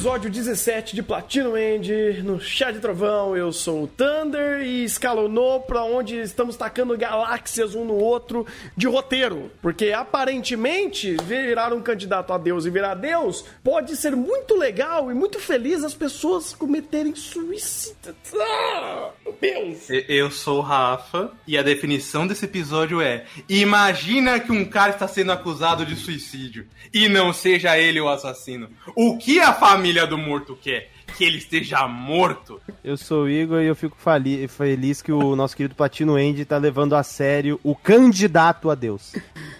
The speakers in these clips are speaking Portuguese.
episódio 17 de Platino End, no Chá de Trovão, eu sou o Thunder e escalonou pra onde estamos tacando galáxias um no outro de roteiro. Porque aparentemente virar um candidato a Deus e virar Deus pode ser muito legal e muito feliz as pessoas cometerem suicídio. Ah, Deus! Eu sou o Rafa e a definição desse episódio é: imagina que um cara está sendo acusado de suicídio e não seja ele o assassino. O que a família do morto quer? Que ele esteja morto? Eu sou o Igor e eu fico fali- feliz que o nosso querido Platino Andy tá levando a sério o candidato a Deus.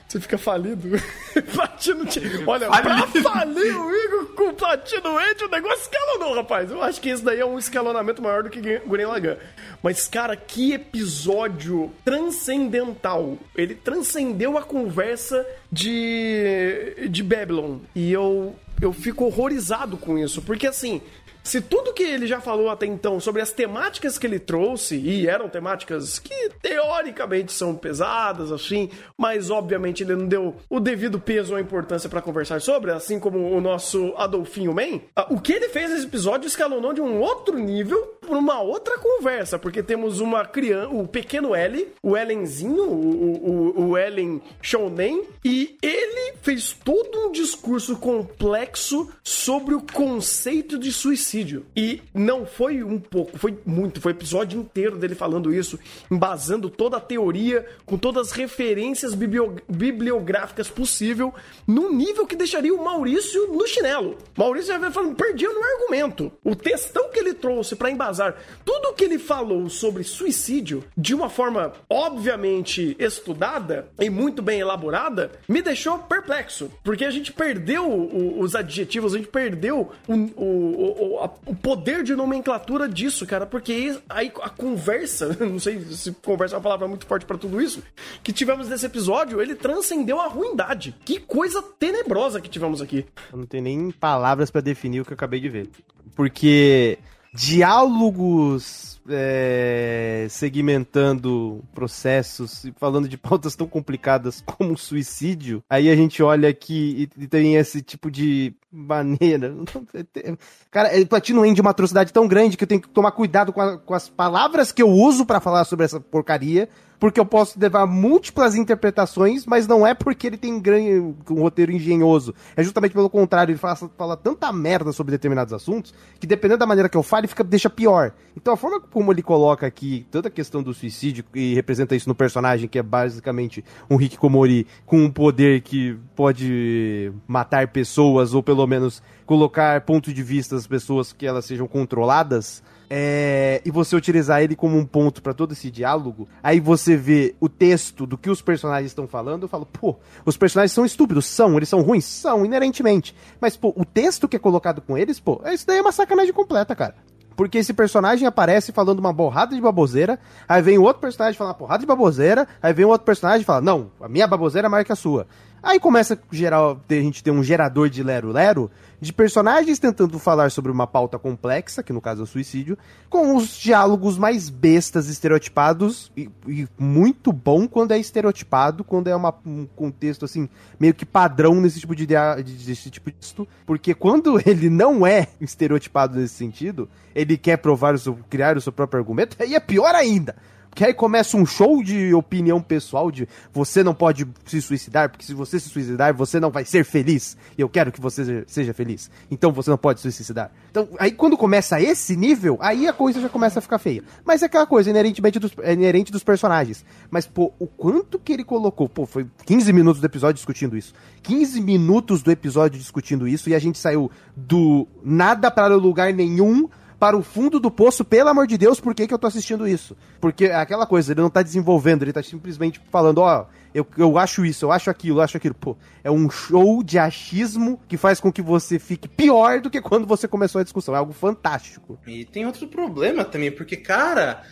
Você fica falido. Platino. te- Olha, Falido. pra falir o Igor com o Platino End, o negócio escalonou, rapaz. Eu acho que esse daí é um escalonamento maior do que Guren Lagan. Mas, cara, que episódio transcendental. Ele transcendeu a conversa de, de Babylon. E eu, eu fico horrorizado com isso. Porque, assim, se tudo que ele já falou até então sobre as temáticas que ele trouxe, e eram temáticas que teoricamente são pesadas, assim, mas obviamente ele não deu o devido peso ou importância pra conversar sobre, assim como o nosso Adolfinho Man, ah, o que ele fez nesse episódio escalonou de um outro nível por uma outra conversa, porque temos uma criança, o pequeno L, o Ellenzinho, o, o, o Ellen Shounen, e ele fez todo um discurso complexo sobre o conceito de suicídio. E não foi um pouco, foi muito, foi episódio inteiro dele falando isso, embasando toda a teoria, com todas as referências biblio- bibliográficas possível, num nível que deixaria o Maurício no chinelo. Maurício já vai falando, perdia no argumento. O textão que ele trouxe pra embasar tudo que ele falou sobre suicídio de uma forma obviamente estudada e muito bem elaborada, me deixou perplexo, porque a gente perdeu os adjetivos, a gente perdeu o, o, o, o poder de nomenclatura disso, cara, porque aí a conversa, não sei se conversa é uma palavra muito forte pra tudo isso, que tivemos nesse episódio, ele transcendeu a ruindade. Que coisa tenebrosa que tivemos aqui. Eu não tenho nem palavras pra definir o que eu acabei de ver. Porque diálogos é, segmentando processos e falando de pautas tão complicadas como o suicídio, aí a gente olha aqui e, e tem esse tipo de maneira. Cara, Platino End é uma atrocidade tão grande que eu tenho que tomar cuidado com, a- com as palavras que eu uso pra falar sobre essa porcaria. Porque eu posso levar múltiplas interpretações, mas não é porque ele tem grande, um roteiro engenhoso. É justamente pelo contrário, ele fala, fala tanta merda sobre determinados assuntos que dependendo da maneira que eu falo, ele fica, deixa pior. Então a forma como ele coloca aqui toda a questão do suicídio e representa isso no personagem, que é basicamente um Komori com um poder que pode matar pessoas ou pelo menos colocar ponto de vista das pessoas que elas sejam controladas, é, e você utilizar ele como um ponto pra todo esse diálogo, aí você vê o texto do que os personagens estão falando, eu falo, pô, os personagens são estúpidos, são, eles são ruins, são, inerentemente. Mas, pô, o texto que é colocado com eles, pô, isso daí é uma sacanagem completa, cara. Porque esse personagem aparece falando uma borrada de baboseira, aí vem outro personagem falando uma porrada de baboseira, aí vem outro personagem e fala, não, a minha baboseira é maior que a sua. Aí começa a, a gente ter um gerador de lero-lero de personagens tentando falar sobre uma pauta complexa, que no caso é o suicídio, com os diálogos mais bestas, estereotipados, e, e muito bom quando é estereotipado, quando é uma- um contexto assim, meio que padrão nesse tipo de, de- desse tipo de texto, porque quando ele não é estereotipado nesse sentido, ele quer provar o seu, criar o seu próprio argumento, aí é pior ainda. Porque aí começa um show de opinião pessoal de você não pode se suicidar, porque se você se suicidar, você não vai ser feliz. E eu quero que você seja- feliz. Então você não pode se suicidar. Então, aí quando começa esse nível, aí a coisa já começa a ficar feia. Mas é aquela coisa, inerentemente dos, é inerente dos personagens. Mas, pô, o quanto que ele colocou? Pô, foi 15 minutos do episódio discutindo isso. 15 minutos do episódio discutindo isso e a gente saiu do nada para lugar nenhum para o fundo do poço, pelo amor de Deus, por que, que eu tô assistindo isso? Porque é aquela coisa, ele não tá desenvolvendo, ele tá simplesmente falando, ó, eu, eu acho isso, eu acho aquilo, eu acho aquilo. Pô, é um show de achismo que faz com que você fique pior do que quando você começou a discussão. É algo fantástico. E tem outro problema também, porque, cara,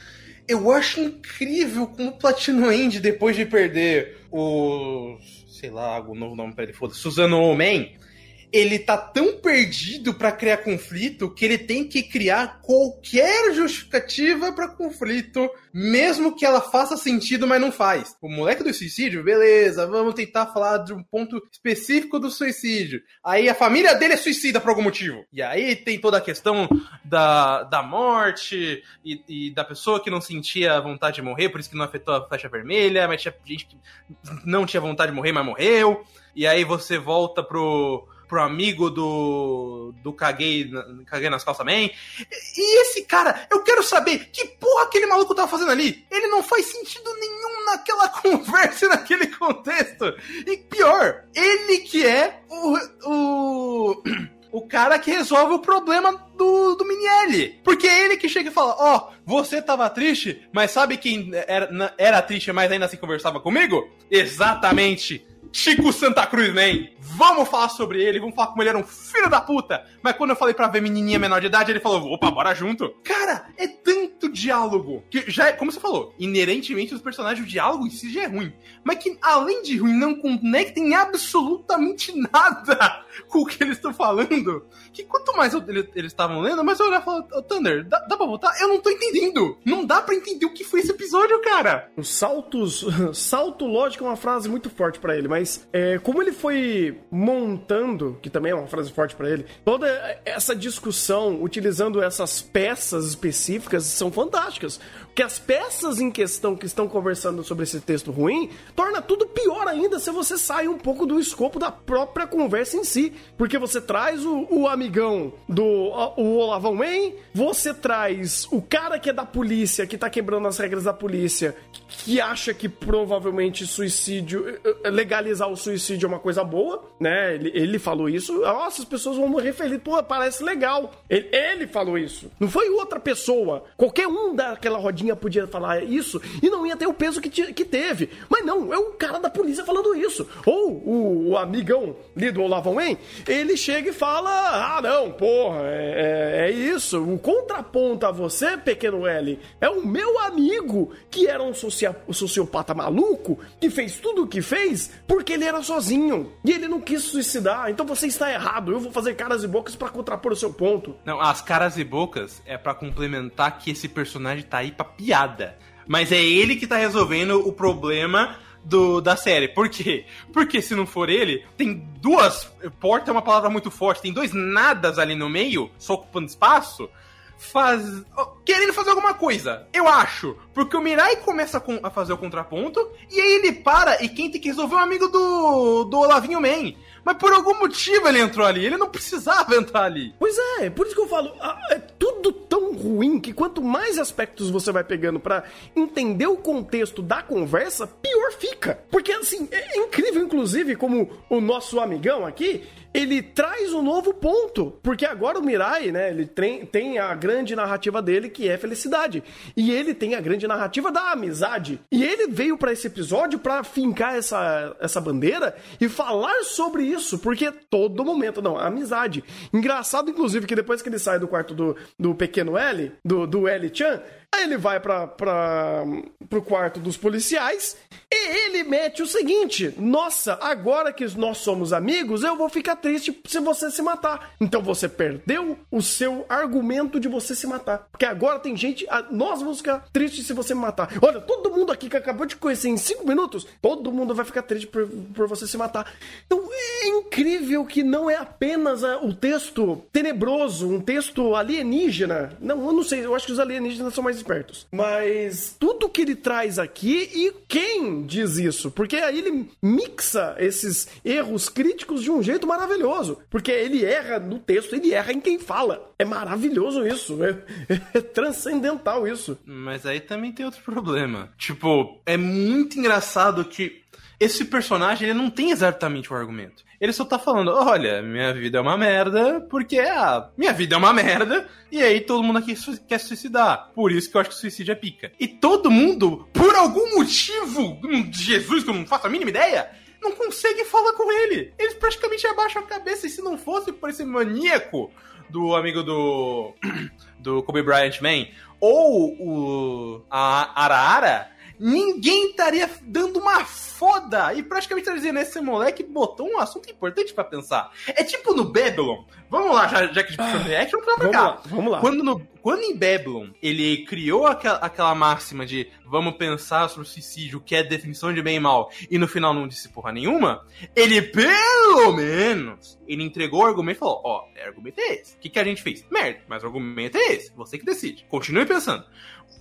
eu acho incrível como o Platino End, depois de perder o. sei lá, o novo nome pra ele, foda Suzano Man, ele tá tão perdido para criar conflito que ele tem que criar qualquer justificativa para conflito, mesmo que ela faça sentido, mas não faz. O moleque do suicídio, beleza, vamos tentar falar de um ponto específico do suicídio. Aí a família dele é suicida por algum motivo. E aí tem toda a questão da, da morte e, e da pessoa que não sentia vontade de morrer, por isso que não afetou a flecha vermelha, mas tinha gente que não tinha vontade de morrer, mas morreu. E aí você volta pro pro amigo do. do Caguei, Caguei nas calças também. E esse cara, eu quero saber que porra aquele maluco tava fazendo ali. Ele não faz sentido nenhum naquela conversa, naquele contexto. E pior, ele que é o. o o cara que resolve o problema do, do Minielli. Porque é ele que chega e fala: Ó, oh, você tava triste, mas sabe quem era, era triste, mas ainda assim conversava comigo? Exatamente. Chico Santa Cruz Man. Vamos falar sobre ele, vamos falar como ele era um filho da puta. Mas quando eu falei pra ver menininha menor de idade, ele falou: opa, bora junto. Cara, é tanto diálogo que já é, como você falou, inerentemente os personagens, o diálogo em si já é ruim. Mas que além de ruim, não conectem absolutamente nada com o que eles estão falando. Que quanto mais eu, eles estavam lendo, mais eu olhava e falava: Thunder, dá, dá pra voltar? Eu não tô entendendo. Não dá pra entender o que foi esse episódio, cara. Os saltos. Salto lógico é uma frase muito forte para ele, mas é, como ele foi montando, que também é uma frase forte para ele, toda essa discussão utilizando essas peças específicas são fantásticas. Porque as peças em questão que estão conversando sobre esse texto ruim torna tudo pior ainda se você sai um pouco do escopo da própria conversa em si. Porque você traz o, o amigão do o Olavão Man, você traz o cara que é da polícia, que tá quebrando as regras da polícia, que acha que provavelmente suicídio, eh, eh, legalizar o suicídio é uma coisa boa, né? Ele, ele falou isso. Nossa, as pessoas vão morrer felizes. Pô, parece legal. Ele, ele falou isso. Não foi outra pessoa. Qualquer um daquela rodinha podia falar isso e não ia ter o peso que, que teve. Mas não, é o cara da polícia falando isso. Ou o, o amigão ali do Olavão, hein? Ele chega e fala: Ah, não, porra, é, é, é isso. O contraponto a você, pequeno L, é o meu amigo que era um sociopata maluco que fez tudo o que fez porque ele era sozinho e ele não quis suicidar. Então você está errado. Eu vou fazer caras e bocas para contrapor o seu ponto. Não, as caras e bocas é para complementar que esse personagem tá aí pra piada. Mas é ele que tá resolvendo o problema do, da série. Por quê? Porque se não for ele, tem duas. Porta é uma palavra muito forte, tem dois nadas ali no meio, só ocupando espaço faz... querendo fazer alguma coisa. Eu acho. Porque o Mirai começa a fazer o contraponto e aí ele para e quem tem que resolver é o amigo do, do Olavinho Man. Mas por algum motivo ele entrou ali. Ele não precisava entrar ali. Pois é, por isso que eu falo. É tudo tão ruim que quanto mais aspectos você vai pegando para entender o contexto da conversa, pior fica. Porque assim, é incrível, inclusive, como o nosso amigão aqui, ele traz um novo ponto. Porque agora o Mirai, né, ele tem, tem a grande narrativa dele que é felicidade. E ele tem a grande narrativa da amizade. E ele veio para esse episódio para fincar essa, essa bandeira e falar sobre isso. Porque todo momento, não, amizade. Engraçado, inclusive, que depois que ele sai do quarto do, do pequeno L, do, do L-chan, Aí ele vai para pro quarto dos policiais e ele mete o seguinte: Nossa, agora que nós somos amigos, eu vou ficar triste se você se matar. Então você perdeu o seu argumento de você se matar. Porque agora tem gente. Nós vamos ficar tristes se você me matar. Olha, todo mundo aqui que acabou de conhecer em cinco minutos, todo mundo vai ficar triste por, por você se matar. Então é incrível que não é apenas é, o texto tenebroso, um texto alienígena. Não, eu não sei, eu acho que os alienígenas são mais espertos. Mas tudo que ele traz aqui e quem diz isso? Porque aí ele mixa esses erros críticos de um jeito maravilhoso. Porque ele erra no texto, ele erra em quem fala. É maravilhoso isso. É, é transcendental isso. Mas aí também tem outro problema. Tipo, é muito engraçado que esse personagem ele não tem exatamente o argumento. Ele só tá falando, olha, minha vida é uma merda, porque a minha vida é uma merda, e aí todo mundo aqui quer suicidar. Por isso que eu acho que o suicídio é pica. E todo mundo, por algum motivo, Jesus, que eu não faço a mínima ideia, não consegue falar com ele. Eles praticamente abaixam a cabeça, e se não fosse por esse maníaco do amigo do do Kobe Bryant Man, ou o a Araara, ninguém estaria dando uma foda e praticamente tá dizendo, esse moleque botou um assunto importante pra pensar. É tipo no Babylon. Vamos lá, já, já que a gente ah, reaction, vamos pra cá. Lá, vamos lá. Quando, no, quando em Babylon ele criou aquela, aquela máxima de vamos pensar sobre o suicídio, que é definição de bem e mal, e no final não disse porra nenhuma, ele pelo menos ele entregou o argumento e falou: Ó, oh, argumento é esse. O que, que a gente fez? Merda, mas o argumento é esse. Você que decide. Continue pensando.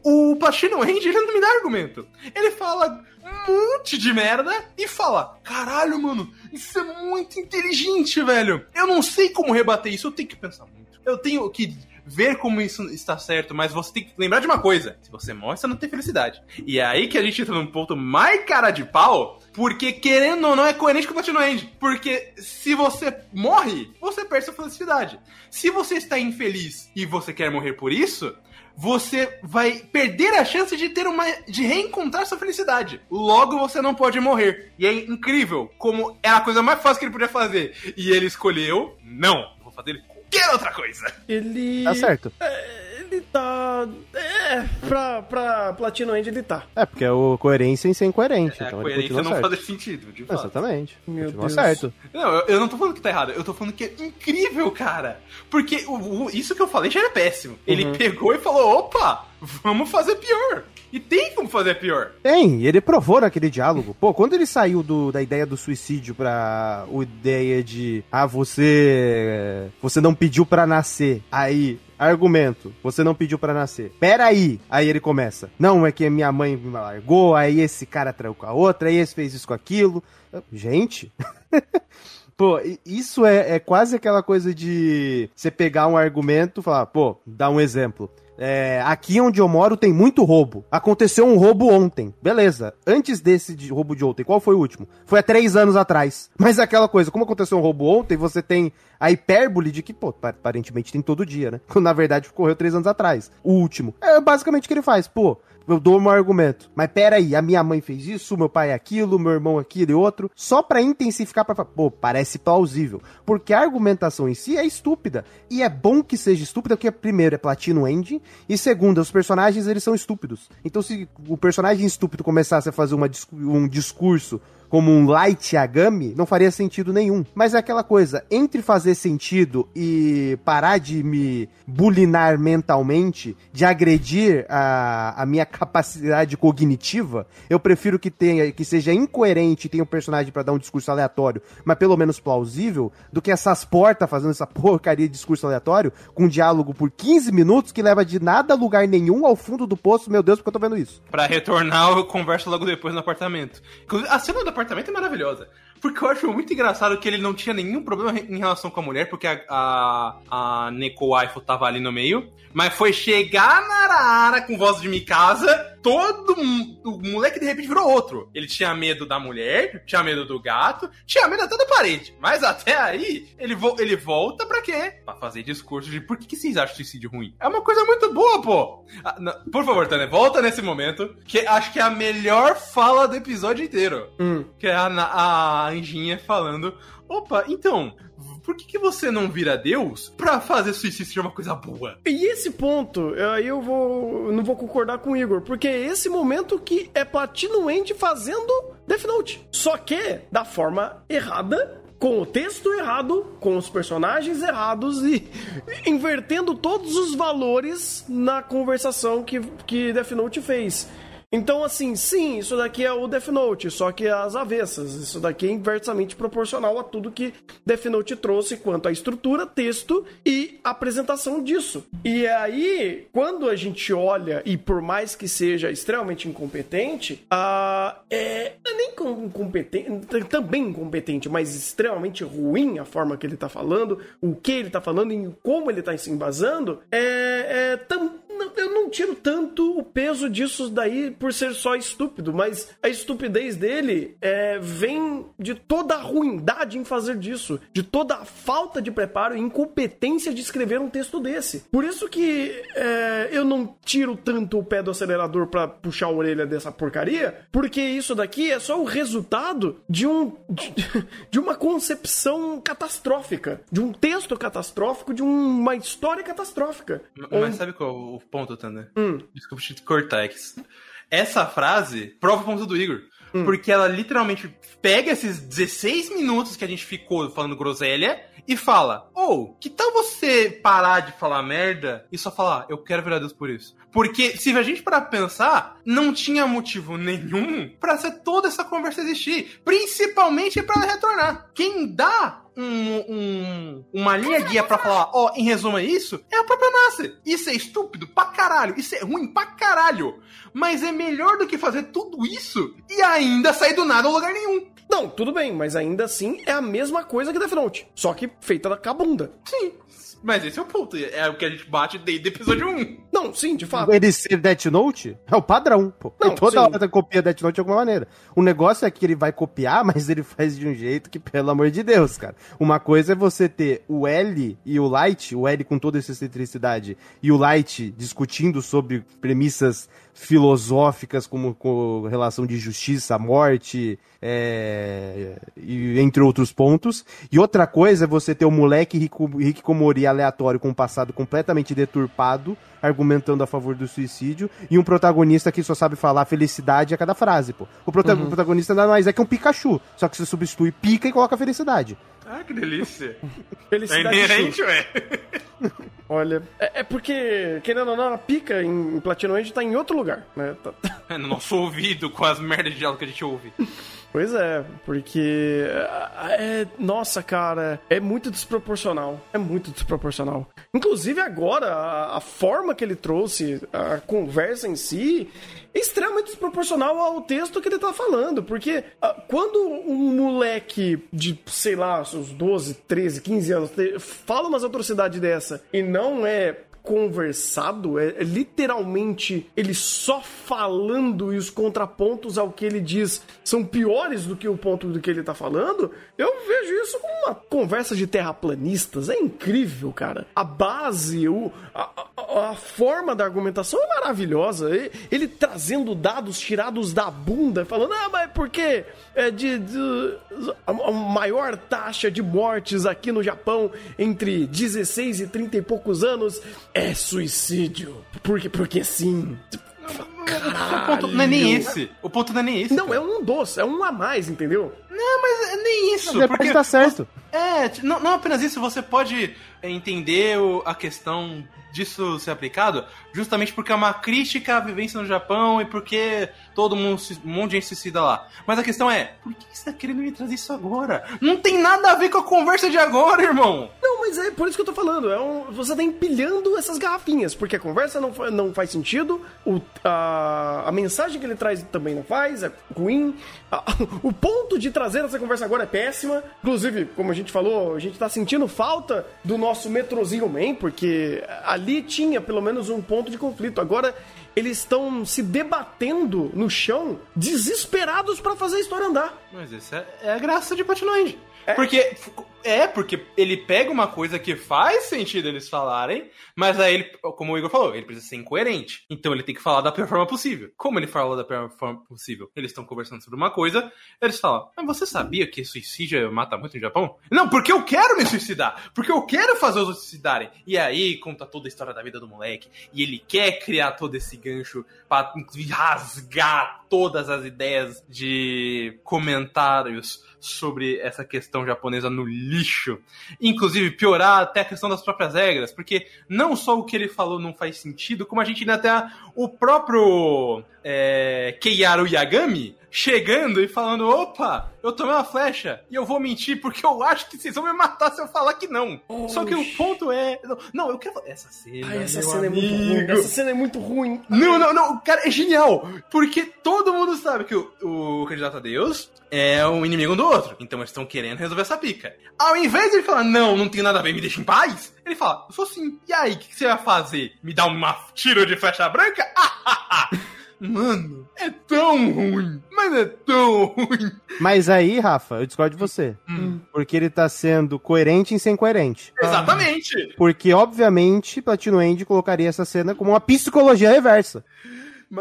O Pacino Range, ele não me dá argumento. Ele fala um monte de merda e fala: Caralho, mano, isso é muito inteligente, velho. Eu não sei como rebater isso, eu tenho que pensar muito. Eu tenho que ver como isso está certo, mas você tem que lembrar de uma coisa: se você morre, você não tem felicidade. E é aí que a gente entra num ponto mais cara de pau, porque querendo ou não é coerente com o Platino End. Porque se você morre, você perde sua felicidade. Se você está infeliz e você quer morrer por isso, você vai perder a chance de ter uma de reencontrar sua felicidade. Logo você não pode morrer. E é incrível como é a coisa mais fácil que ele podia fazer. E ele escolheu, não, vou fazer qualquer outra coisa. Ele Tá certo. É ele tá. É, pra, pra Platino End ele tá. É, porque é o coerência em ser incoerente. É, então a coerência não faz sentido, de fato. Exatamente. Meu continua Deus. certo. Não, eu, eu, não tô falando que tá errado, eu tô falando que é incrível, cara. Porque o, o, isso que eu falei já era péssimo. Ele uhum. pegou e falou: opa, vamos fazer pior. E tem como fazer pior. Tem, ele provou naquele diálogo. Pô, quando ele saiu do, da ideia do suicídio pra a ideia de ah, você você não pediu para nascer. Aí Argumento. Você não pediu para nascer. Pera aí. Aí ele começa. Não, é que minha mãe me largou, aí esse cara traiu com a outra, aí esse fez isso com aquilo. Gente. Pô, isso é, é quase aquela coisa de você pegar um argumento e falar, pô, dá um exemplo. É, aqui onde eu moro tem muito roubo. Aconteceu um roubo ontem. Beleza. Antes desse de roubo de ontem, qual foi o último? Foi há três anos atrás. Mas aquela coisa, como aconteceu um roubo ontem, você tem a hipérbole de que, pô, aparentemente tem todo dia, né? Quando na verdade ocorreu três anos atrás. O último. É basicamente o que ele faz. Pô, eu dou um argumento. Mas peraí, a minha mãe fez isso, meu pai aquilo, meu irmão aquilo e outro, só para intensificar para pô, parece plausível. Porque a argumentação em si é estúpida. E é bom que seja estúpida, porque primeiro é Platino Engine, e segundo, os personagens eles são estúpidos. Então se o personagem estúpido começasse a fazer uma, um discurso como um light Agami, não faria sentido nenhum. Mas é aquela coisa, entre fazer sentido e parar de me bulinar mentalmente, de agredir a, a minha capacidade cognitiva, eu prefiro que tenha que seja incoerente e tenha um personagem para dar um discurso aleatório, mas pelo menos plausível, do que essas portas fazendo essa porcaria de discurso aleatório, com um diálogo por 15 minutos que leva de nada a lugar nenhum ao fundo do poço, meu Deus, porque eu tô vendo isso. Para retornar, eu converso logo depois no apartamento. A cena do apartamento é maravilhosa. Porque eu acho muito engraçado que ele não tinha nenhum problema em relação com a mulher, porque a, a, a Neko Waifu tava ali no meio. Mas foi chegar na Arara com voz de Mikasa, todo o moleque de repente virou outro. Ele tinha medo da mulher, tinha medo do gato, tinha medo até da parede. Mas até aí, ele, vo ele volta pra quê? Pra fazer discurso de por que, que vocês acham suicídio ruim? É uma coisa muito boa, pô. Ah, por favor, Tânia, volta nesse momento, que acho que é a melhor fala do episódio inteiro. Hum. Que é a, a anjinha falando: opa, então, por que, que você não vira Deus pra fazer suicídio ser uma coisa boa? E esse ponto, aí eu vou. não vou concordar com o Igor, porque é esse momento que é Platino End fazendo Death Note. Só que da forma errada com o texto errado, com os personagens errados e invertendo todos os valores na conversação que, que Death Note fez. Então, assim, sim, isso daqui é o Death Note, só que as avessas. Isso daqui é inversamente proporcional a tudo que Death Note trouxe quanto à estrutura, texto e apresentação disso. E aí, quando a gente olha, e por mais que seja extremamente incompetente, uh, é, é nem incompetente, também incompetente, mas extremamente ruim a forma que ele tá falando, o que ele tá falando e como ele tá se embasando, é, é também eu não tiro tanto o peso disso daí por ser só estúpido, mas a estupidez dele é, vem de toda a ruindade em fazer disso, de toda a falta de preparo e incompetência de escrever um texto desse. Por isso que é, eu não tiro tanto o pé do acelerador para puxar a orelha dessa porcaria, porque isso daqui é só o resultado de um de, de uma concepção catastrófica, de um texto catastrófico, de uma história catastrófica. Mas, onde... sabe qual o ponto, Thunder? Hum. Desculpa te cortar, é que Essa frase prova o ponto do Igor. Hum. Porque ela literalmente pega esses 16 minutos que a gente ficou falando groselha e fala: Ou, que tal você parar de falar merda e só falar, eu quero virar Deus por isso? Porque se a gente parar pra pensar, não tinha motivo nenhum pra ser toda essa conversa existir. Principalmente pra ela retornar. Quem dá um- um- uma linha guia pra falar, ó, em resumo é isso, é a própria Nasser. Isso é estúpido pra caralho, isso é ruim pra caralho. Mas é melhor do que fazer tudo isso e ainda sair do nada a lugar nenhum. Não, tudo bem, mas ainda assim é a mesma coisa que Death Note. Só que feita com a bunda. Sim. Mas esse é o ponto. É o que a gente bate desde o episódio 1. Não, sim, de fato. Ele ser Death Note é o padrão, pô. Não, toda sim. hora copia Death Note de alguma maneira. O negócio é que ele vai copiar, mas ele faz de um jeito que, pelo amor de Deus, cara. Uma coisa é você ter o L e o Light, o L com toda essa excentricidade, e o Light discutindo sobre premissas filosóficas como com relação de justiça, morte, é, e entre outros pontos. E outra coisa é você ter o moleque Rico, Hikikomori aleatório com um passado completamente deturpado, argumentando a favor do suicídio, e um protagonista que só sabe falar felicidade a cada frase, pô. O prota- Uhum. protagonista nada mais é que um Pikachu, só que você substitui pica e coloca felicidade. Ah, que delícia. É Felicidade inerente, ué. Olha, é, é porque, querendo ou não, a pica em, em Platinoid tá em outro lugar, né? Tá- É no nosso ouvido com as merdas de diálogo que a gente ouve. Pois é, porque. É, é- nossa, cara, é muito desproporcional. É muito desproporcional. Inclusive, agora, a, a forma que ele trouxe, a conversa em si, é extremamente desproporcional ao texto que ele tá falando. Porque ah, quando um moleque de, sei lá, seus 12, 13, 15 anos fala umas atrocidades dessa e não é conversado, é, é literalmente ele só falando e os contrapontos ao que ele diz são piores do que o ponto do que ele tá falando, eu vejo isso como uma conversa de terraplanistas. É incrível, cara. A base, o, a, a- a forma da argumentação é maravilhosa. Ele, trazendo dados tirados da bunda, falando, ah, mas por que é de, de- a, a maior taxa de mortes aqui no Japão entre 16 e 30 e poucos anos é suicídio. Porque, porque sim. O ponto não é nem esse. O ponto não é nem esse. Não, é um doce, é um a mais, entendeu? Não, mas é nem isso. Depois porque tá certo. É, não, não apenas isso, você pode entender o- a questão disso ser aplicado justamente porque é uma crítica à vivência no Japão e porque todo mundo, se- um monte de gente se suicida lá. Mas a questão é, por que você tá querendo me trazer isso agora? Não tem nada a ver com a conversa de agora, irmão! Não, mas é por isso que eu tô falando. É um, você tá empilhando essas garrafinhas, porque a conversa não, não faz sentido, o, a, a mensagem que ele traz também não faz, é ruim. a- o ponto de trazer essa conversa agora é péssima. Inclusive, como a gente falou, a gente tá sentindo falta do nosso metrozinho man, porque ali tinha pelo menos um ponto de conflito. Agora eles estão se debatendo no chão, desesperados pra fazer a história andar. Mas essa é, é a graça de Patinoid. Porque. É, porque ele pega uma coisa que faz sentido eles falarem, mas aí ele, como o Igor falou, ele precisa ser incoerente. Então ele tem que falar da pior forma possível. Como ele fala da pior forma possível? Eles estão conversando sobre uma coisa, eles falam, mas você sabia que suicídio mata muito no Japão? Não, porque eu quero me suicidar! Porque eu quero fazer os outros suicidarem. E aí conta toda a história da vida do moleque, e ele quer criar todo esse gancho pra rasgar todas as ideias de comentários sobre essa questão japonesa no lixo. Inclusive, piorar até a questão das próprias regras, porque não só o que ele falou não faz sentido, como a gente ainda tem o próprio é, Yagami chegando e falando: opa, eu tomei uma flecha e eu vou mentir porque eu acho que vocês vão me matar se eu falar que não. Só que o ponto é. Não, eu quero. Essa cena. Ai, essa cena é muito ruim. amigo. Essa cena é muito ruim. Não, não, não, cara, é genial! Porque todo mundo sabe que o, o candidato a Deus é um inimigo um do outro. Então eles estão querendo resolver essa pica. Ao invés de ele falar, não, não tem nada a ver, me deixa em paz, ele fala, eu sou sim. E aí, o que, que você vai fazer? Me dar uma tiro de flecha branca? Mano, é tão ruim, mas é tão ruim. Mas aí, Rafa, eu discordo de você. Hum. Porque ele tá sendo coerente em ser incoerente. Exatamente. Porque, obviamente, Platino End colocaria essa cena como uma psicologia reversa.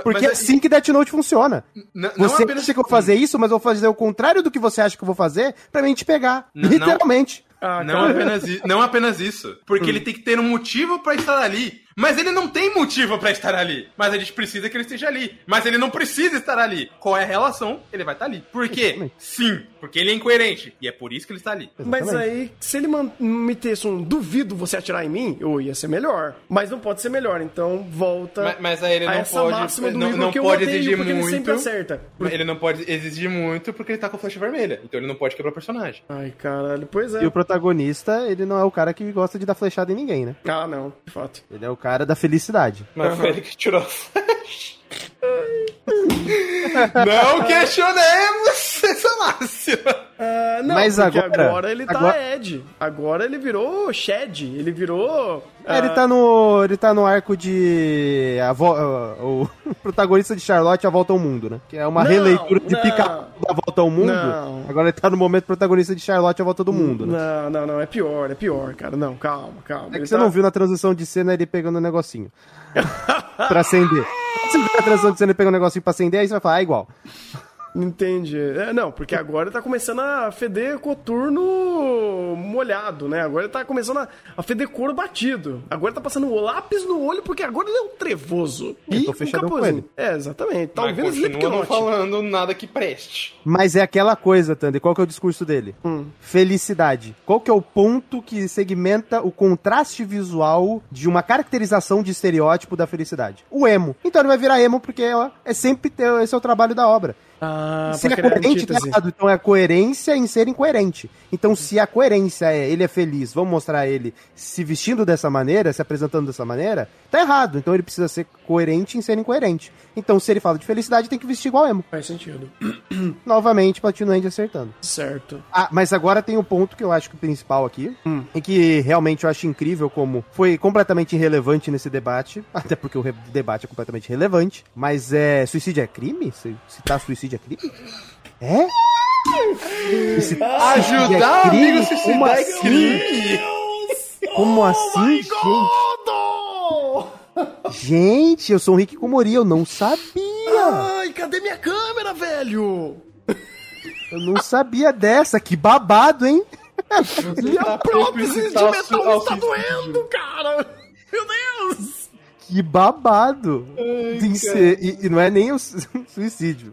Porque mas é assim que Death Note funciona. Não, não Você apenas- acha que eu vou fazer isso, mas eu vou fazer o contrário do que você acha que eu vou fazer pra mim te pegar. Não, Literalmente. Ah, Não apenas, não apenas isso. Porque ele tem que ter um motivo pra estar ali. Mas ele não tem motivo pra estar ali. Mas a gente precisa que ele esteja ali. Mas ele não precisa estar ali. Qual é a relação? Ele vai estar ali. Por quê? Exatamente. Sim, porque ele é incoerente. E é por isso que ele está ali. Mas Exatamente. aí, se ele metesse um duvido você atirar em mim, eu ia ser melhor. Mas não pode ser melhor, então volta Mas, mas aí ele não pode, não, não pode exigir porque ele sempre muito. acerta. Ele não pode exigir muito porque ele tá com flecha vermelha. Então ele não pode quebrar o personagem. Ai, caralho, pois é. E o protagonista, ele não é o cara que gosta de dar flechada em ninguém, né? Ah, não, de fato. Ele é o cara da felicidade. Mas foi ele que tirou a flecha. Não questionemos essa máxima. Ah, não, Mas porque agora- ele tá agora- Ed. Agora ele virou Shed. Ele virou. É, ele ah, tá no. Ele tá no arco de. A vo- o protagonista de Charlotte A Volta ao Mundo, né? Que é uma Não, releitura de pica da Volta ao Mundo. Não. Agora ele tá no momento protagonista de Charlotte A Volta do Mundo, né? Não, não, não. É pior, é pior, cara. Não, calma, calma. É que Ele você tá- não viu na transição de cena ele pegando o negocinho. pra acender. Você viu na transição de cena ele pegando o negocinho pra acender, aí você vai falar, ah, igual. Entendi. É, não, porque agora ele tá começando a feder coturno molhado, né? Agora ele tá começando a, a feder couro batido. Agora ele tá passando o lápis no olho, porque agora ele é um trevoso. Eu tô um fechadão com ele. É, exatamente. Tá Mas ouvindo continua não Slipknot. falando nada que preste. Mas é aquela coisa, Tandy. Qual que é o discurso dele? Hum. Felicidade. Qual que é o ponto que segmenta o contraste visual de uma caracterização de estereótipo da felicidade? O emo. Então ele vai virar emo porque ó, é sempre ter, esse é o trabalho da obra. Ah, se pra é coerente, tá errado. Então é a coerência em ser incoerente. Então, se a coerência é ele é feliz, vamos mostrar ele se vestindo dessa maneira, se apresentando dessa maneira, tá errado. Então ele precisa ser coerente em ser incoerente. Então, se ele fala de felicidade, tem que vestir igual emo. Faz sentido. Novamente, Platino End acertando. Certo. Ah, mas agora tem um ponto que eu acho que o principal aqui, e que realmente eu acho incrível como foi completamente irrelevante nesse debate, até porque o debate é completamente relevante, mas é, suicídio é crime? Se citar suicídio é crime? É? E se- suicídio Ajudar o amigo a se Como é assim? crime. Como assim, gente? Gente, eu sou o Rick Komori, eu não sabia! Ai, cadê minha câmera, velho? Eu não sabia dessa, que babado, hein? Minha Tá prótese de ao metal está doendo, cara! Que babado! Que ser- e, e não é nem o su- suicídio.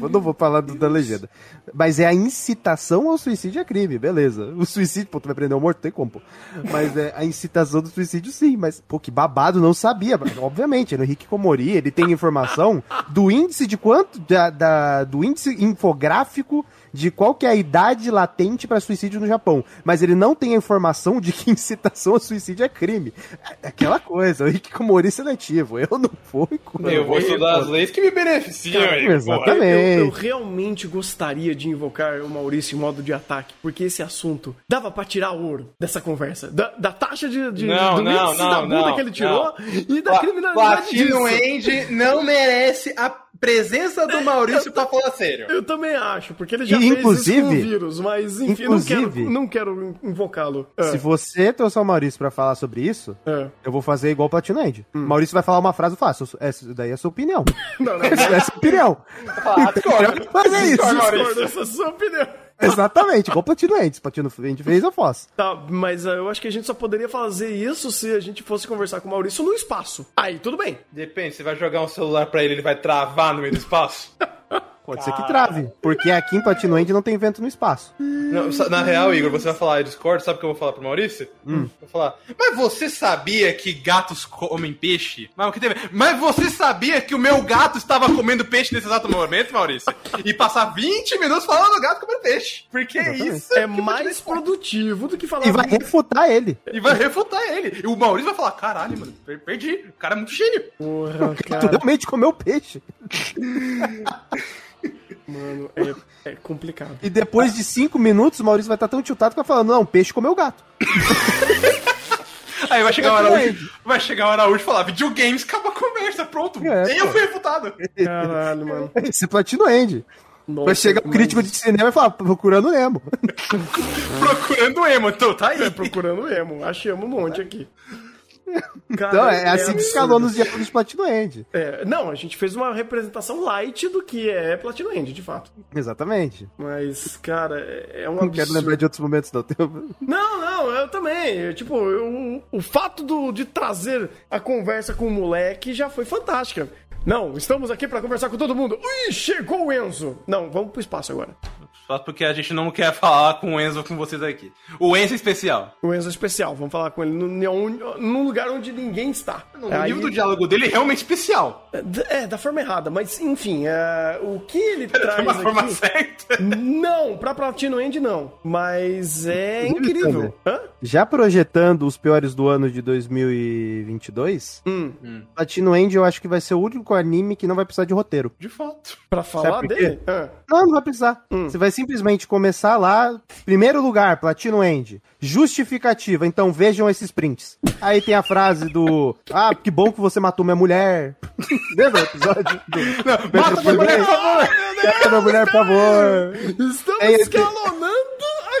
Eu não vou falar do- da legenda. Mas é a incitação ao suicídio é crime, beleza. O suicídio, pô, tu vai prender um morto, tem como, pô. Mas é a incitação do suicídio, sim. Mas, pô, que babado, não sabia. Obviamente, é Henrique Komori, ele tem informação do índice de quanto? Da, da- do índice infográfico de qual que é a idade latente para suicídio no Japão. Mas ele não tem a informação de que incitação ao suicídio é crime. É aquela coisa, o Henrique Komori seletivo. Eu não fui com Eu vou estudar as leis que me beneficiam. Cara, aí, exatamente. Eu, eu realmente gostaria de invocar o Maurício em modo de ataque, porque esse assunto dava pra tirar ouro dessa conversa. Da, da taxa de, de Não, do não, não, da bunda não, que ele tirou não. e da criminalidade disso. Platino End não merece a presença do Maurício pra falar sério. Eu também acho, porque ele já E, fez isso com o inclusive- vírus, mas enfim, inclusive- não quero, não quero invocá-lo. É, Se você trouxer o Maurício pra falar sobre isso, é. eu vou fazer igual o Platino End. Maurício vai falar uma frase, eu faço. Essa daí é a sua opinião. Não, não, Essa é a sua opinião. Ah, discordo. Fazer isso. Discordo, discordo Maurício. dessa sua opinião. Exatamente, igual o Platino End. Se o Platino End fez, eu faço. Tá, mas eh, eu acho que a gente só poderia fazer isso se a gente fosse conversar com o Maurício no espaço. Aí, tudo bem. Depende, você vai jogar um celular pra ele, ele vai travar no meio do espaço? Pode ser que trave. Porque aqui em Platino End não tem vento no espaço. Não, na real, Igor, você vai falar, eu discordo, sabe o que eu vou falar pro Maurício? Vou falar, mas você sabia que gatos comem peixe? Mas, o que teve? mas você sabia que o meu gato estava comendo peixe nesse exato momento, Maurício? E passar 20 minutos falando do gato comendo peixe. Porque Exatamente. isso É que mais produtivo do que falar. E vai refutar ele. E vai refutar ele. E o Maurício vai falar, caralho, mano, per- perdi. O cara é muito gênio. Porra, Tu cara, realmente comeu peixe. Mano, é, é complicado. E depois de cinco minutos, o Maurício vai estar tão tiltado que vai falando, não, peixe comeu gato. Aí vai chegar o Exatamente. Araújo, vai chegar o Araújo e falar, videogames, acaba a conversa, pronto. É, eu fui refutado. Caralho, mano. Esse é Platino End. Nossa, Vai chegar um mas- crítico de cinema e falar, procurando Nemo. Procurando emo, então tá aí. É, procurando emo. Achamos um monte aqui. Cara, Então, é assim que absurdo. escalou nos diálogos Platino End. É, não, a gente fez uma representação light do que é Platinum End, de fato. Exatamente. Mas, cara, é é um Não quero absurdo. lembrar de outros momentos, não. Tem- Não, não, eu também. Tipo, eu- o fato do, de trazer a conversa com o moleque já foi fantástica. Não, estamos aqui pra conversar com todo mundo. Ui, chegou o Enzo. Não, vamos pro espaço agora. Só porque a gente não quer falar com o Enzo com vocês aqui. O Enzo é especial. O Enzo é especial. Vamos falar com ele num, num lugar onde ninguém está. O Aí- nível do diálogo dele é realmente especial. É, da forma errada, mas enfim, é, o que ele De traz uma forma aqui... certa. Não, pra Platino End não. Mas é incrível. Hã? Já projetando os piores do ano de 2022, Hum, Latino End eu acho que vai ser o único anime que não vai precisar de roteiro. De fato. pra falar dele? Hã? Não, não vai precisar. Hum. Você vai simplesmente começar lá, primeiro lugar, Platino End. Justificativa, então vejam esses prints. Aí tem a frase do Ah, que bom que você matou minha mulher. Lembra o episódio? Do... Não, mata minha mulher, por favor! Mata minha mulher, por favor. Estamos É, escalonando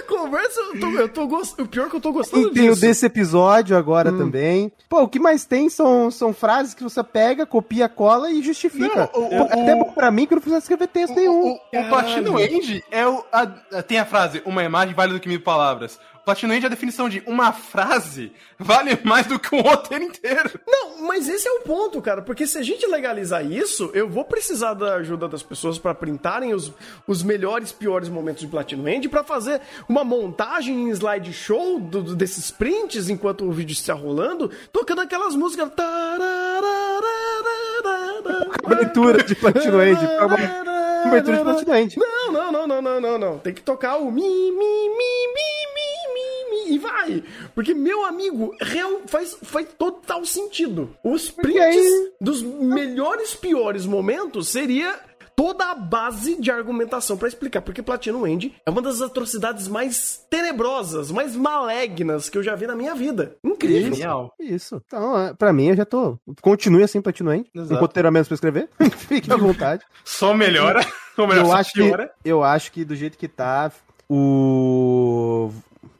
conversa. Eu tô, eu tô gost... O pior é que eu tô gostando E tem o disso. desse episódio agora Hum. também. Pô, o que mais tem são, são frases que você pega, copia, cola e justifica. Não, o- Pô, o- Até bom pra mim que eu não precisa escrever texto nenhum. O, o Platino End é o. a- tem a frase, uma imagem vale do que mil palavras. O Platino End é a definição de uma frase vale mais do que um roteiro inteiro. Não, mas esse é o ponto, cara. Porque se a gente legalizar isso, eu vou precisar da ajuda das pessoas pra printarem os, os melhores, piores momentos de Platinum End pra fazer uma montagem em slideshow do, do- desses prints enquanto o vídeo está rolando, tocando aquelas músicas. Abertura de Platino End. Abertura de Platino End. Não, não, não, não, não, não, não. Tem que tocar o mi, mi, mi, mi, mi, e vai. Porque, meu amigo, real, faz, faz total sentido. Os prints aí- dos melhores, piores momentos seria toda a base de argumentação pra explicar porque Platinum End é uma das atrocidades mais tenebrosas, mais malignas que eu já vi na minha vida. Incrível. Genial. Isso. Então, é, pra mim, eu já tô. Continue assim, Platino End. Um roteiro a menos pra escrever. Fique à vontade. Só melhora. Ou melhor, eu só acho que piora. eu acho que do jeito que tá o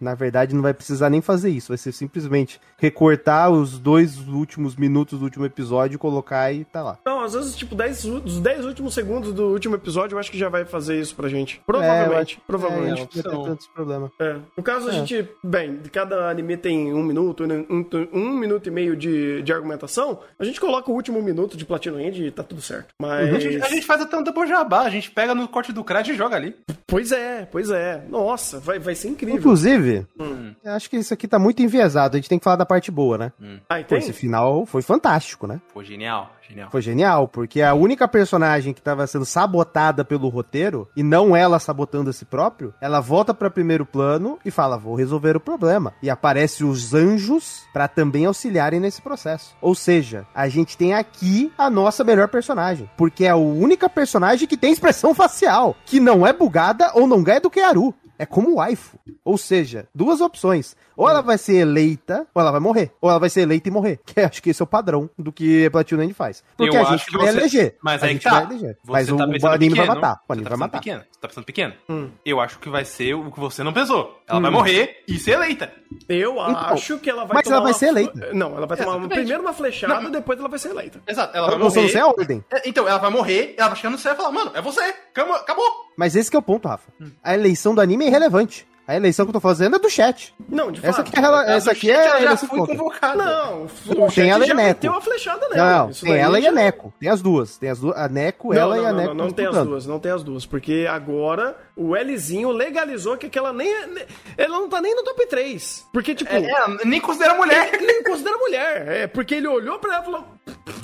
na verdade não vai precisar nem fazer isso, vai ser simplesmente recortar os dois últimos minutos do último episódio, colocar e tá lá. Não, às vezes, tipo, 10, u- os 10 últimos segundos do último episódio, eu acho que já vai fazer isso pra gente. É, eu Provavelmente, acho- provavelmente. É, eu não vai ter opção. tanto esse problema. É. No caso, a gente, bem, cada anime tem um minuto, um, um minuto e meio de, de argumentação, a gente coloca o último minuto de Platino End e tá tudo certo. Mas. A gente, a gente faz até um double jabá, a gente pega no corte do crédito e joga ali. Pois é, pois é. Nossa, vai, vai ser incrível. Inclusive, Hum. eu acho que isso aqui tá muito enviesado, a gente tem que falar da parte boa, né? Pô, tem? esse final foi fantástico, né? Pô, genial, genial. Foi genial, porque a única personagem que tava sendo sabotada pelo roteiro, e não ela sabotando a si próprio, ela volta pra primeiro plano e fala: Vou resolver o problema. E aparece os anjos pra também auxiliarem nesse processo. Ou seja, a gente tem aqui a nossa melhor personagem. Porque é a única personagem que tem expressão facial, que não é bugada ou não ganha do que Aru. É como waifu. Ou seja, duas opções. Ou ela vai ser eleita, ou ela vai morrer. Ou ela vai ser eleita e morrer. Que acho que esse é o padrão do que Platinum End faz. Porque Eu a acho gente que vai você- eleger. Mas a aí gente tá. vai eleger. Você Mas tá o, anime vai pequeno, matar. O você anime tá vai pensando matar. Pequeno, você tá pensando pequeno. Hum. Eu acho que vai ser o que você não pensou. Ela vai morrer e ser eleita. Eu acho que ela vai mas tomar ela vai uma- ser eleita. Não, ela vai tomar uma- primeiro uma flechada, Não. depois ela vai ser eleita. Exato, ela vai Eu só não sei a morrer. ordem. É, Então, ela vai morrer, ela vai chegar no céu e falar, mano, é você, acabou. Mas esse que é o ponto, Rafa. Hum. A eleição do anime é irrelevante. A eleição que eu tô fazendo é do chat. Não, de Essa fato. aqui é, rela- essa aqui é Ela já eleição foi contra. convocada. Não, o Tem chat ela e já a Neco. meteu uma flechada nela. Não, não. Isso Tem ela e já- a Neco. Tem as duas. Tem as duas. A Neco, Não, ela não, e a não, Neco. Não, não estão tem as duas, não tem as duas. Porque agora o Lzinho legalizou que aquela nem. é- Ela não tá nem no top 3. Porque, tipo. É, ela nem considera mulher. Ele nem considera mulher. É, porque ele olhou pra ela e falou.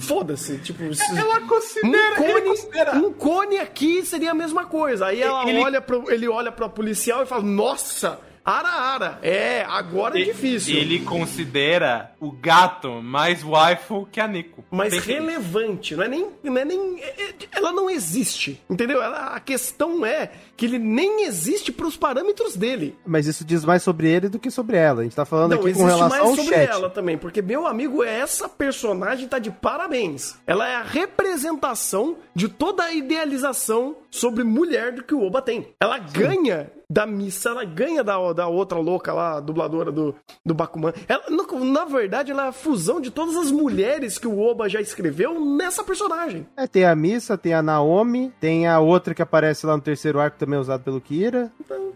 Foda-se. Tipo, Ela um considera, ele cone, considera. um cone aqui seria a mesma coisa. Aí ela Ele- olha pro, ele olha pra policial e fala: Nossa, ara, ara. É, agora é difícil. Ele considera o gato mais waifu que a Nico. Mas relevante, não é nem. Não é nem é- é- ela não existe. Entendeu? Ela, a questão é que ele nem existe pros parâmetros dele. Mas isso diz mais sobre ele do que sobre ela. A gente tá falando Não, aqui com existe relação mais ao sobre chat. ela também, porque meu amigo, essa personagem tá de parabéns. Ela é a representação de toda a idealização sobre mulher do que o Oba tem. Ela ganha da missa, ela ganha da, da outra louca lá, dubladora do, do Bakuman. Ela, na verdade, ela é a fusão de todas as mulheres que o Oba já escreveu nessa personagem. É, tem a Missa, tem a Naomi, tem a outra que aparece lá no terceiro arco, também usado pelo Kira.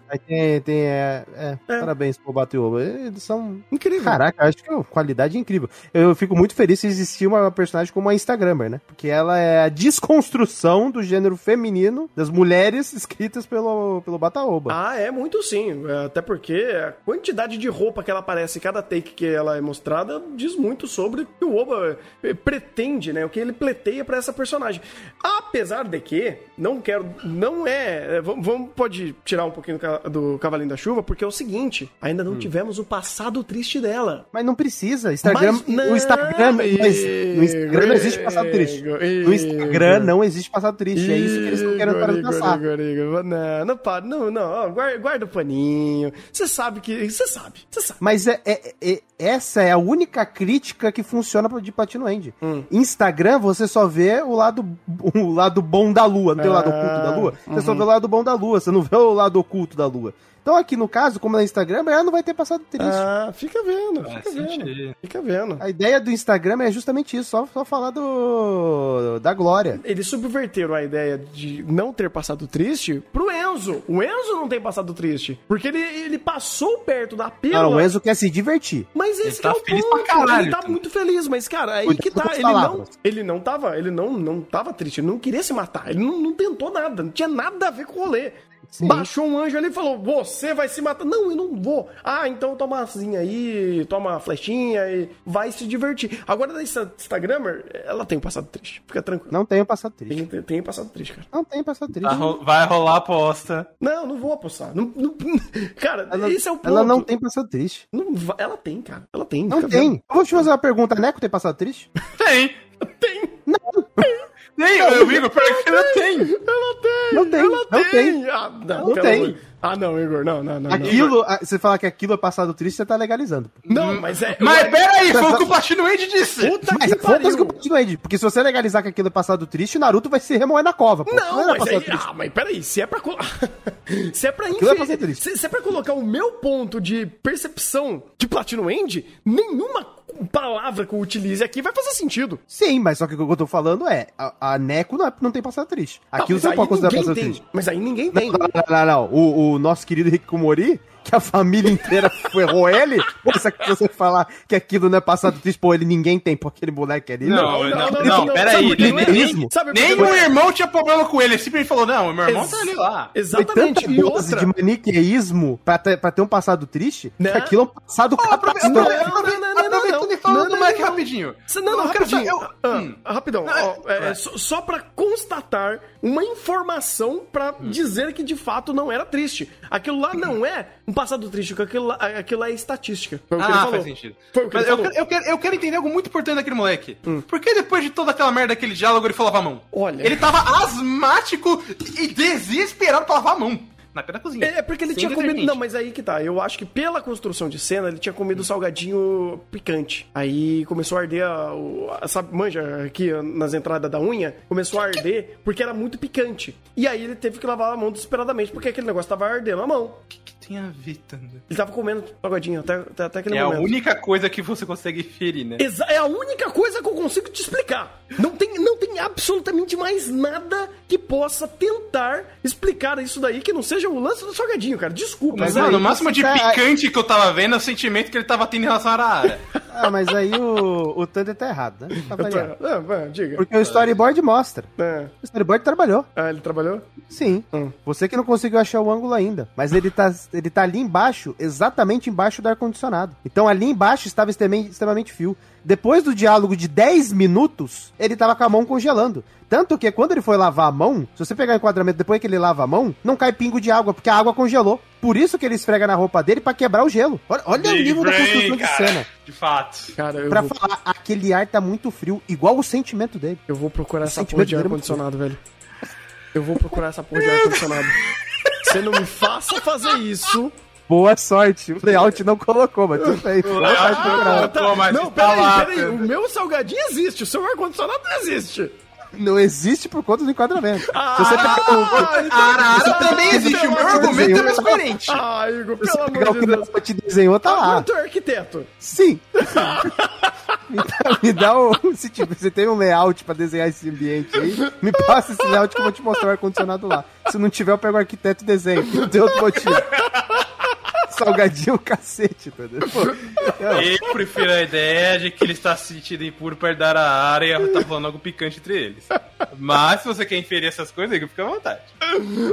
Aí tem, tem é, é, É. parabéns pro Bato e Oba. Eles são. Incrível. Caraca, acho que a qualidade é incrível. Eu fico muito feliz se existir uma personagem como a Instagrammer, né? Porque ela é a desconstrução do gênero feminino das mulheres escritas pelo, pelo Bataoba. Ah, é muito sim. É, Até porque a quantidade de roupa que ela aparece em cada take que ela é mostrada diz muito sobre o que o Oba eh, pretende, né? O que ele pleiteia pra essa personagem. Apesar de que, não quero. Não é. é, Vamos, pode tirar um pouquinho do, ca- do Cavalinho da Chuva, porque é o seguinte: ainda não tivemos o passado triste dela. Mas não precisa. Instagram, Mas não, o Instagram, não existe- no Instagram não existe passado triste. No Instagram não existe passado triste. É isso que eles estão querendo Igor, passar. Igor, Igor, Não, não para, não, não, guarda, guarda o paninho. Você sabe que. Você sabe, você sabe. Mas é, é- é- essa é a única crítica que funciona de Platino End. Hum. Instagram, você só vê o lado, o lado bom da lua. Não tem o lado Ah, oculto da lua? Você só uhum. vê o lado bom da lua. Você não vê o lado oculto da lua. Então aqui no caso, como é Instagram, ela não vai ter passado triste. Ah, fica vendo, fica vendo. sentido. Fica vendo. A ideia do Instagram é justamente isso, só, só falar do da glória. Eles subverteram a ideia de não ter passado triste pro Enzo. O Enzo não tem passado triste. Porque ele, ele passou perto da pílula. Não, o Enzo quer se divertir. Mas esse Ele que tá é o feliz ponto. pra caralho, ele tá então. muito feliz, mas, cara, aí Cuidado que tá. Ele não, ele não tava. Ele não, não tava triste, ele não queria se matar. Ele não, não tentou nada, não tinha nada a ver com o rolê. Sim. Baixou um anjo ali e falou: Você vai se matar. Não, eu não vou. Ah, então toma asinha aí, toma uma flechinha e vai se divertir. Agora, da Insta- Instagrammer, ela tem um passado triste. Fica tranquilo. Não tem o passado triste. Tem, tem passado triste, cara. Não tem passado triste. Vai ro- Vai rolar aposta. Não, não vou apostar. Não- não- cara, Ela, esse é o ponto. ela não tem passado triste. Não ela tem, cara. Ela tem. Não tem. vendo. Eu vou te fazer uma pergunta. A Neco tem passado triste? Tem. Tem. Tem, eu Igor, pior que ela tem. Ela tem! Não tem, Ela não tem. Ah, não, Não tem. Ah, não, Igor, não, não, não. não. Aquilo, a- você falar que aquilo é passado triste, você tá legalizando. Não, mas é. Mas Ué, peraí, foi o que o Platino Age disse. Puta Mas que é pariu. eu continuo aí, porque se você legalizar que aquilo é passado triste, Naruto vai se remoer na cova, pô. Não, era mas aí, triste. ah, mas peraí, se é pra se é pra Aquilo é se, se é pra colocar o meu ponto de percepção de Platino End, nenhuma palavra que eu utilize aqui vai fazer sentido. Sim, mas só que o que eu tô falando é, a, a Neco não, é- não tem passado triste. Tá, você não aí pode considerar passado tem. triste. Mas aí ninguém tem. Não, não, não, não. O, o nosso querido Hikikomori, que a família inteira ferrou ele, se você falar que aquilo não é passado triste, pô, ele ninguém tem, pô, aquele moleque ali. Não, não, não, peraí, que não é? liderismo. Sabe Nem não o é? irmão tinha problema com ele. Ele simplesmente falou: Não, meu irmão Ex- tá ali lá. Foi Exatamente. tanta E outra. de maniqueísmo pra ter, pra ter um passado triste, Né? que aquilo é um passado catastrófico. não, não, não, não, E falando não, do não. rapidinho. Não, não, rapidinho. eu- Ah, Hum. rapidão. Não, ó, é, é. é só, só pra constatar uma informação pra Hum. dizer que de fato não era triste. Aquilo lá não é um passado triste, aquilo lá, aquilo lá é estatística. Foi o que ele Ah, falou. faz sentido. Foi o que Mas ele eu, quero, eu, quero, eu quero entender algo muito importante daquele moleque. Por que depois de toda aquela merda daquele diálogo ele foi lavar a mão? Olha. Ele tava asmático e desesperado pra lavar a mão. Na da cozinha. É porque ele tinha comido. Não, mas aí que tá. Eu acho que pela construção de cena, ele tinha comido salgadinho picante. Aí começou a arder a. a- sabe, manja, aqui nas entradas da unha, começou a arder porque era muito picante. E aí ele teve que lavar a mão desesperadamente, porque aquele negócio tava ardendo a mão. O que, que tem a ver, Tanda? Ele tava comendo salgadinho até, até, até aquele É a momento. única coisa que você consegue ferir, né? Exa- é a única coisa que eu consigo te explicar. Não tem, não tem absolutamente mais nada que possa tentar explicar isso daí que não seja o lance do salgadinho, cara. Desculpa, Mas, mas mano, aí o máximo de tá- picante que eu tava vendo é o sentimento que ele tava tendo em relação à Arara. Ah, mas aí o, o Thunder tá errado, né? Tá tô-. Ah, ah, diga. Porque o storyboard mostra. É. O storyboard trabalhou. Ah, ele trabalhou? Sim. Hum. Você que não conseguiu achar o ângulo ainda. Mas ele tá, ele tá ali embaixo, exatamente embaixo do ar-condicionado. Então ali embaixo estava extremamente, extremamente frio. Depois do diálogo de 10 minutos, ele tava com a mão congelando. Tanto que quando ele foi lavar a mão, se você pegar o enquadramento depois que ele lava a mão, não cai pingo de água, porque a água congelou. Por isso que ele esfrega na roupa dele pra quebrar o gelo. Olha, olha o nível da construção de cara. cena. De fato. Cara, eu, Pra vou, falar, aquele ar tá muito frio, igual o sentimento dele. eu vou procurar essa sentimento porra de é ar-condicionado, velho. Eu vou procurar essa porra de ar-condicionado. Você não me faça fazer isso. Boa sorte. O layout não colocou, mas tudo bem. Ah, procurar. Pô, mas não, está peraí, lá, peraí. O meu salgadinho existe, o seu ar-condicionado não existe. Não existe por conta do enquadramento. Ah, Se você pegar um- ah, então- Arara também existe. O meu amor de argumento é mais coerente. Ah, Igor, pelo pegar o amor que de Deus. o te desenhou, tá lá. Ah, é arquiteto. Sim. me dá, me dá o. Se tipo, você tem um layout pra desenhar esse ambiente aí, me passa esse layout que eu vou te mostrar o ar-condicionado lá. Se não tiver, eu pego o arquiteto e desenho. Não tem outro motivo. Salgadinho cacete, entendeu? Pô, Eu prefiro a ideia de que ele está se sentindo impuro perto da Arara e tá falando algo picante entre eles. Mas se você quer inferir essas coisas, fica à vontade.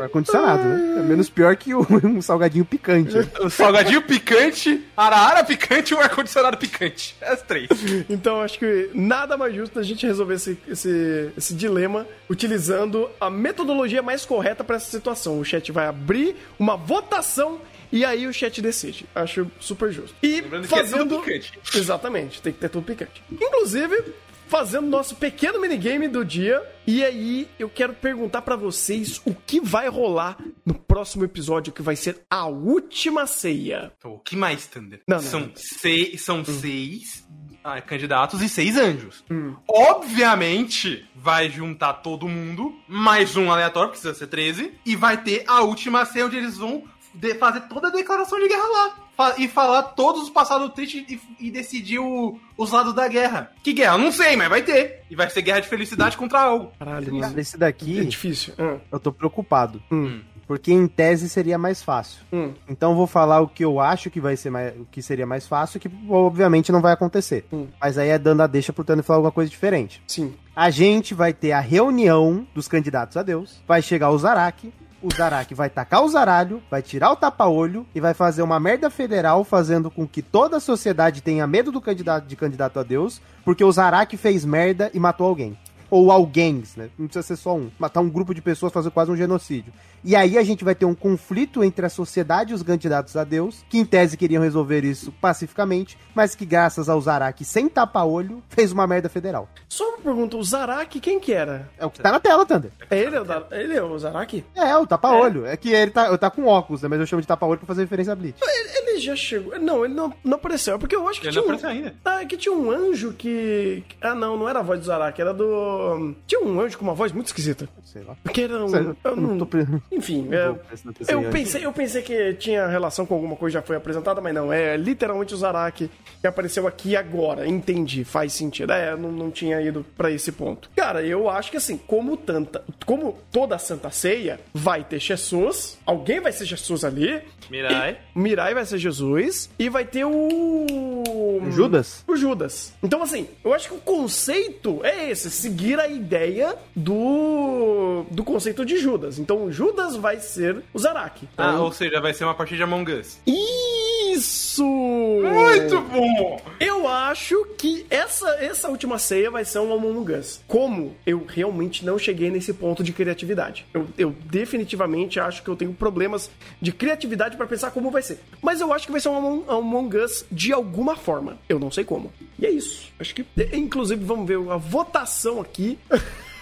ar-condicionado, né? É menos pior que o- um salgadinho picante. O salgadinho picante, Arara picante e o ar-condicionado picante. As três. Então acho que nada mais justo da gente resolver esse, esse, esse dilema utilizando a metodologia mais correta para essa situação. O chat vai abrir uma votação e aí o chat decide. Acho super justo. E Lembrando que é fazendo. tudo picante. Exatamente, tem que ter tudo picante. Inclusive, fazendo nosso pequeno minigame do dia. E aí, eu quero perguntar pra vocês o que vai rolar no próximo episódio, que vai ser a última ceia. O que mais, Thunder? Não, não, são não. seis, são seis ah, candidatos e seis anjos. Hum. Obviamente, vai juntar todo mundo, mais um aleatório, precisa ser 13, e vai ter a última ceia onde eles vão de- fazer toda a declaração de guerra lá. Fa- E falar todos os passados tristes e, e decidir o- os lados da guerra. Que guerra? Eu Não sei, mas vai ter. E vai ser guerra de felicidade contra algo. Caralho, mano. Cara, esse É daqui, difícil. Ah, eu tô preocupado. Hum. Porque em tese seria mais fácil. hum. Então eu vou falar o que eu acho que vai ser mais, o que seria mais fácil, que obviamente não vai acontecer. Hum. Mas aí é dando a deixa pro Tano falar alguma coisa diferente. Sim. A gente vai ter a reunião dos candidatos a Deus. Vai chegar o Zaraki. O Zaraki vai tacar o zaralho, vai tirar o tapa-olho e vai fazer uma merda federal, fazendo com que toda a sociedade tenha medo do candidato de candidato a Deus, porque o Zaraki fez merda e matou alguém. Ou alguém, né? Não precisa ser só um. Matar um grupo de pessoas, fazer quase um genocídio. E aí a gente vai ter um conflito entre a sociedade e os candidatos a Deus, que em tese queriam resolver isso pacificamente, mas que graças ao Zaraki sem tapa-olho, fez uma merda federal. Só uma pergunta, o Zaraki quem que era? É o que tá na tela, Thunder. É ele, o da- ele é o Zaraki? É, o tapa-olho. É. que ele tá, ele tá com óculos, né? Mas eu chamo de tapa-olho pra fazer referência a Blitz. Ele, ele já chegou. Não, ele não, não apareceu. É porque eu acho que Ele tinha não um. apareceu ainda. Ah, é que tinha um anjo que. Ah, não, não era a voz do Zaraki, era do. Tinha um anjo com uma voz muito esquisita. Sei lá. Porque era um. Sei, eu eu não tô pre- Enfim, é, eu, pensei, eu pensei que tinha relação com alguma coisa que já foi apresentada, mas não. É literalmente o Zaraki que apareceu aqui agora. Entendi, faz sentido. É, não, não tinha ido pra esse ponto. Cara, eu acho que assim, como tanta. Como toda a Santa Ceia, vai ter Jesus, alguém vai ser Jesus ali. Mirai. E- Mirai vai ser Jesus. E vai ter o. Judas? O Judas. Então, assim, eu acho que o conceito é esse: seguir a ideia do. do conceito de Judas. Então, Judas vai ser o Zaraki. Ah, Então, ou seja, vai ser uma partida de Among Us. Isso! Muito bom! Eu acho que essa, essa última ceia vai ser um Among Us. Como eu realmente não cheguei nesse ponto de criatividade. Eu, eu definitivamente acho que eu tenho problemas de criatividade pra pensar como vai ser. Mas eu acho que vai ser um Among, Among Us de alguma forma. Eu não sei como. E é isso. Acho que, inclusive, vamos ver a votação aqui.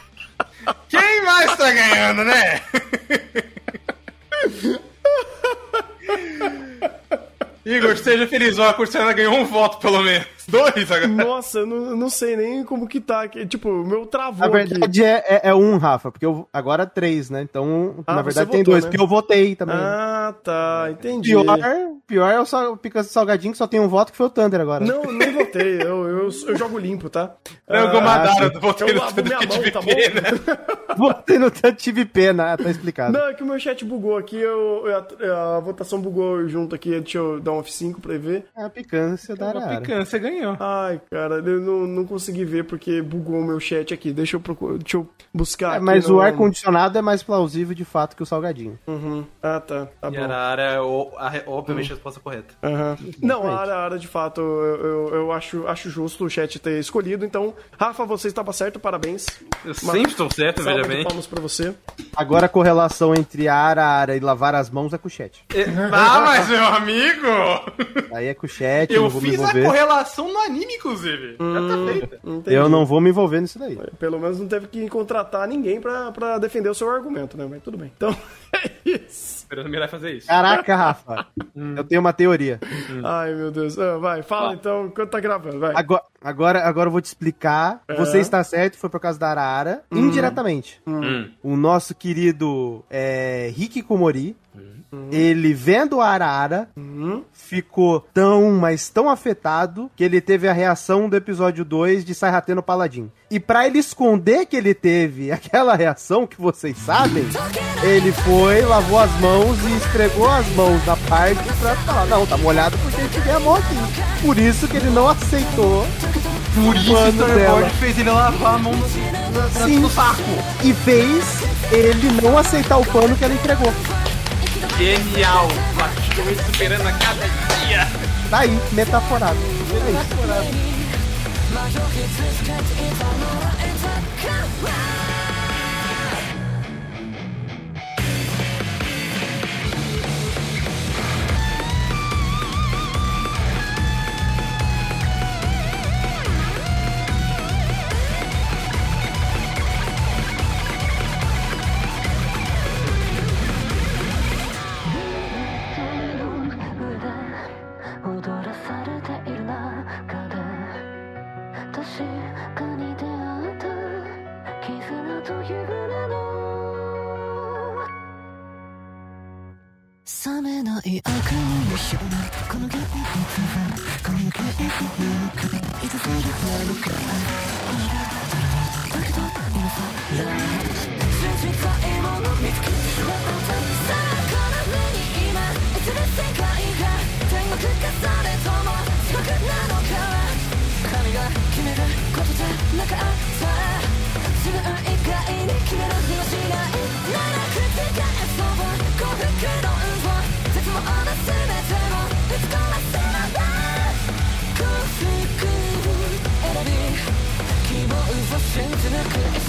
Quem mais tá ganhando, né? Igor, seja feliz, ó, a Curciana ganhou um voto pelo menos. Dois agora. Nossa, eu não, eu não sei nem como que tá aqui. Tipo, o meu travou Na aqui. verdade é, é, é um, Rafa, porque eu, agora três, né? Então, Ah, na verdade tem votou, dois, né? porque eu votei também. Ah, tá. Entendi. Pior, pior é o, sal, o Pica Salgadinho que só tem um voto que foi o Thunder agora. Não, nem votei. Eu, eu, eu jogo limpo, tá? Não, Ah, sim. votei eu no lavo Thunder minha que mão, tive tá bom? pena. Votei no Thunder, tive pena, ah, tá explicado. Não, é que o meu chat bugou aqui, eu, eu- a, a votação bugou junto aqui, deixa eu dar um F5 pra ver. É a picância da A Arara. picância ganhou. Ai, cara, eu não, não consegui ver porque bugou o meu chat aqui. Deixa eu procurar, deixa eu buscar É, aqui mas no- o ar-condicionado é mais plausível de fato que o Salgadinho. Uhum. Ah, tá, tá E bom. Arara é o- a obviamente a resposta correta. Aham. Não, a área, a área de fato, eu, eu, eu acho, acho justo o chat ter escolhido. Então, Rafa, você estava certo, parabéns. Eu sempre estou certo, veja bem. palmas pra você. Agora a correlação entre a Arara e lavar as mãos é com o chat. Ah, mas meu amigo! Aí é com o chat, Eu não vou me fiz a correlação no anime, inclusive. Já tá feita. Entendi. Eu não vou me envolver nisso daí. Pelo menos não teve que contratar ninguém pra, pra defender o seu argumento, né? Mas tudo bem. Então, é isso. Esperando me vai fazer isso. Caraca, Rafa. Eu tenho uma teoria. Ai, meu Deus. Ah, vai, fala então enquanto tá gravando, vai. Agora, agora, agora eu vou te explicar. Você está certo, foi por causa da Arara. Indiretamente. Hum. O nosso querido é, Rick Komori, ele vendo a Arara, ficou tão, mas tão afetado que ele teve a reação do episódio 2 de Sai no Paladin. E pra ele esconder que ele teve aquela reação que vocês sabem, ele foi, lavou as mãos e esfregou as mãos na parte pra falar, não, tá molhado porque eu tive a mão aqui. Por isso que ele não aceitou Por isso o dela. fez ele lavar a mão no, no saco. e fez ele não aceitar o pano que ela entregou. Genial. Estou superando a cada dia. Tá aí, metaforado. É 確かに出会った絆とい。う名の冷めない。悪夢よこの現実はこの現実の中でい。つするなのかだけど今さ中さ自分以外に決める気はしないなら口が遊ぼ幸福の運動絶望の全てをぶち壊せなが幸福を選び希望を信じ抜く